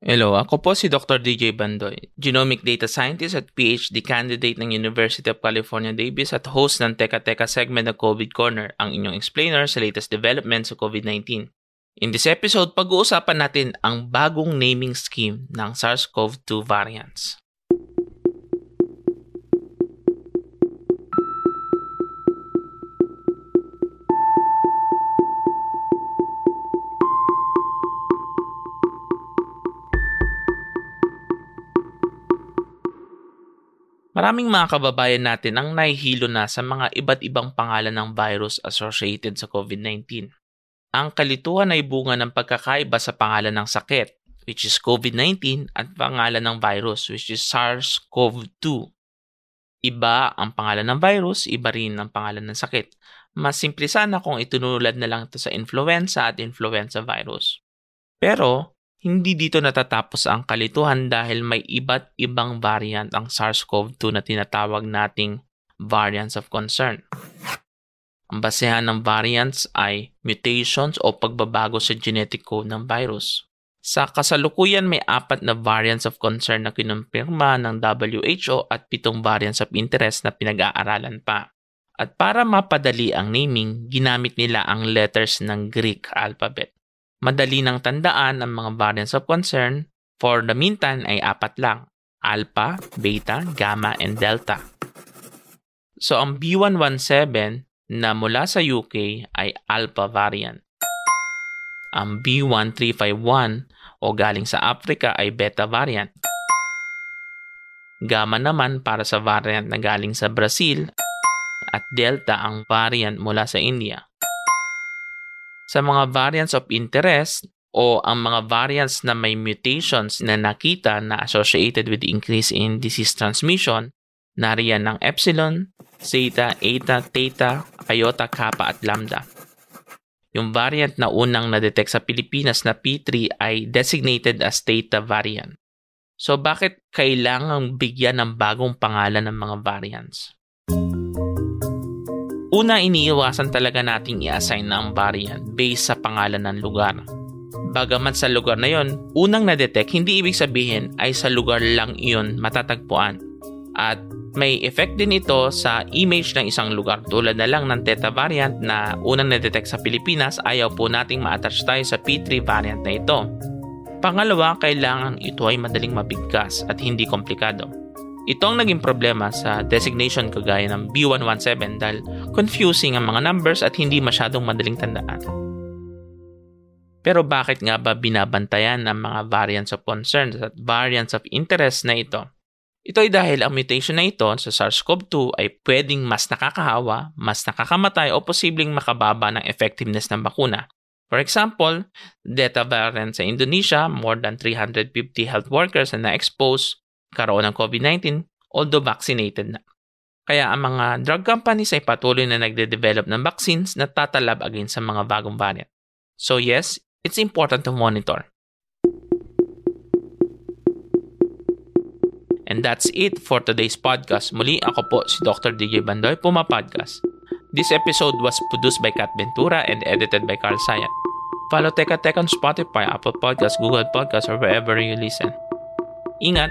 Hello, ako po si Dr. DJ Bandoy, Genomic Data Scientist at PhD candidate ng University of California, Davis at host ng Teka Teka segment ng COVID Corner, ang inyong explainer sa latest developments sa COVID-19. In this episode, pag-uusapan natin ang bagong naming scheme ng SARS-CoV-2 variants. Maraming mga kababayan natin ang nahihilo na sa mga iba't ibang pangalan ng virus associated sa COVID-19. Ang kalituhan ay bunga ng pagkakaiba sa pangalan ng sakit, which is COVID-19, at pangalan ng virus, which is SARS-CoV-2. Iba ang pangalan ng virus, iba rin ang pangalan ng sakit. Mas simple sana kung itunulad na lang ito sa influenza at influenza virus. Pero, hindi dito natatapos ang kalituhan dahil may iba't ibang variant ang SARS-CoV-2 na tinatawag nating variants of concern. Ang basehan ng variants ay mutations o pagbabago sa genetic code ng virus. Sa kasalukuyan may apat na variants of concern na kinumpirma ng WHO at pitong variants of interest na pinag-aaralan pa. At para mapadali ang naming, ginamit nila ang letters ng Greek alphabet. Madali nang tandaan ang mga variants of concern. For the meantime ay apat lang. Alpha, Beta, Gamma, and Delta. So ang B117 na mula sa UK ay Alpha variant. Ang B1351 o galing sa Africa ay Beta variant. Gamma naman para sa variant na galing sa Brazil at Delta ang variant mula sa India sa mga variants of interest o ang mga variants na may mutations na nakita na associated with the increase in disease transmission, nariyan ng epsilon, zeta, eta, theta, iota, kappa at lambda. Yung variant na unang na-detect sa Pilipinas na P3 ay designated as theta variant. So bakit kailangang bigyan ng bagong pangalan ng mga variants? Una, iniiwasan talaga nating i-assign na ang variant based sa pangalan ng lugar. Bagamat sa lugar na yon, unang na-detect, hindi ibig sabihin ay sa lugar lang iyon matatagpuan. At may effect din ito sa image ng isang lugar tulad na lang ng Theta variant na unang na-detect sa Pilipinas ayaw po nating ma-attach tayo sa P3 variant na ito. Pangalawa, kailangan ito ay madaling mabigkas at hindi komplikado. Ito ang naging problema sa designation kagaya ng B117 dahil confusing ang mga numbers at hindi masyadong madaling tandaan. Pero bakit nga ba binabantayan ang mga variants of concern at variants of interest na ito? Ito ay dahil ang mutation na ito sa SARS-CoV-2 ay pwedeng mas nakakahawa, mas nakakamatay o posibleng makababa ng effectiveness ng bakuna. For example, Delta variant sa Indonesia, more than 350 health workers na na-expose karoon ng COVID-19 although vaccinated na. Kaya ang mga drug companies ay patuloy na nagde-develop ng vaccines na tatalab against sa mga bagong variant. So yes, it's important to monitor. And that's it for today's podcast. Muli ako po si Dr. DJ Bandoy, Puma Podcast. This episode was produced by Kat Ventura and edited by Carl Sayan. Follow Teka Teka on Spotify, Apple Podcasts, Google Podcasts, or wherever you listen. Ingat!